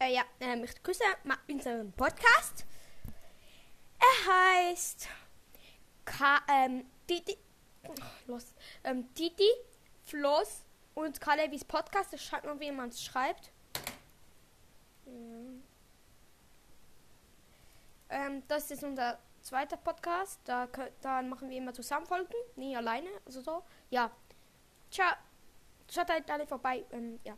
Äh, ja, äh, ich grüße unseren Podcast. Er heißt Ka ähm, Didi, oh, los, ähm, Didi, Floss und Kalevis Podcast. Das schreibt man, wie man es schreibt. Ja. Ähm, das ist unser zweiter Podcast. Da, dann machen wir immer zusammen Folgen, nie alleine, also so. Ja. Ciao. Schaut halt alle vorbei. Ähm, ja.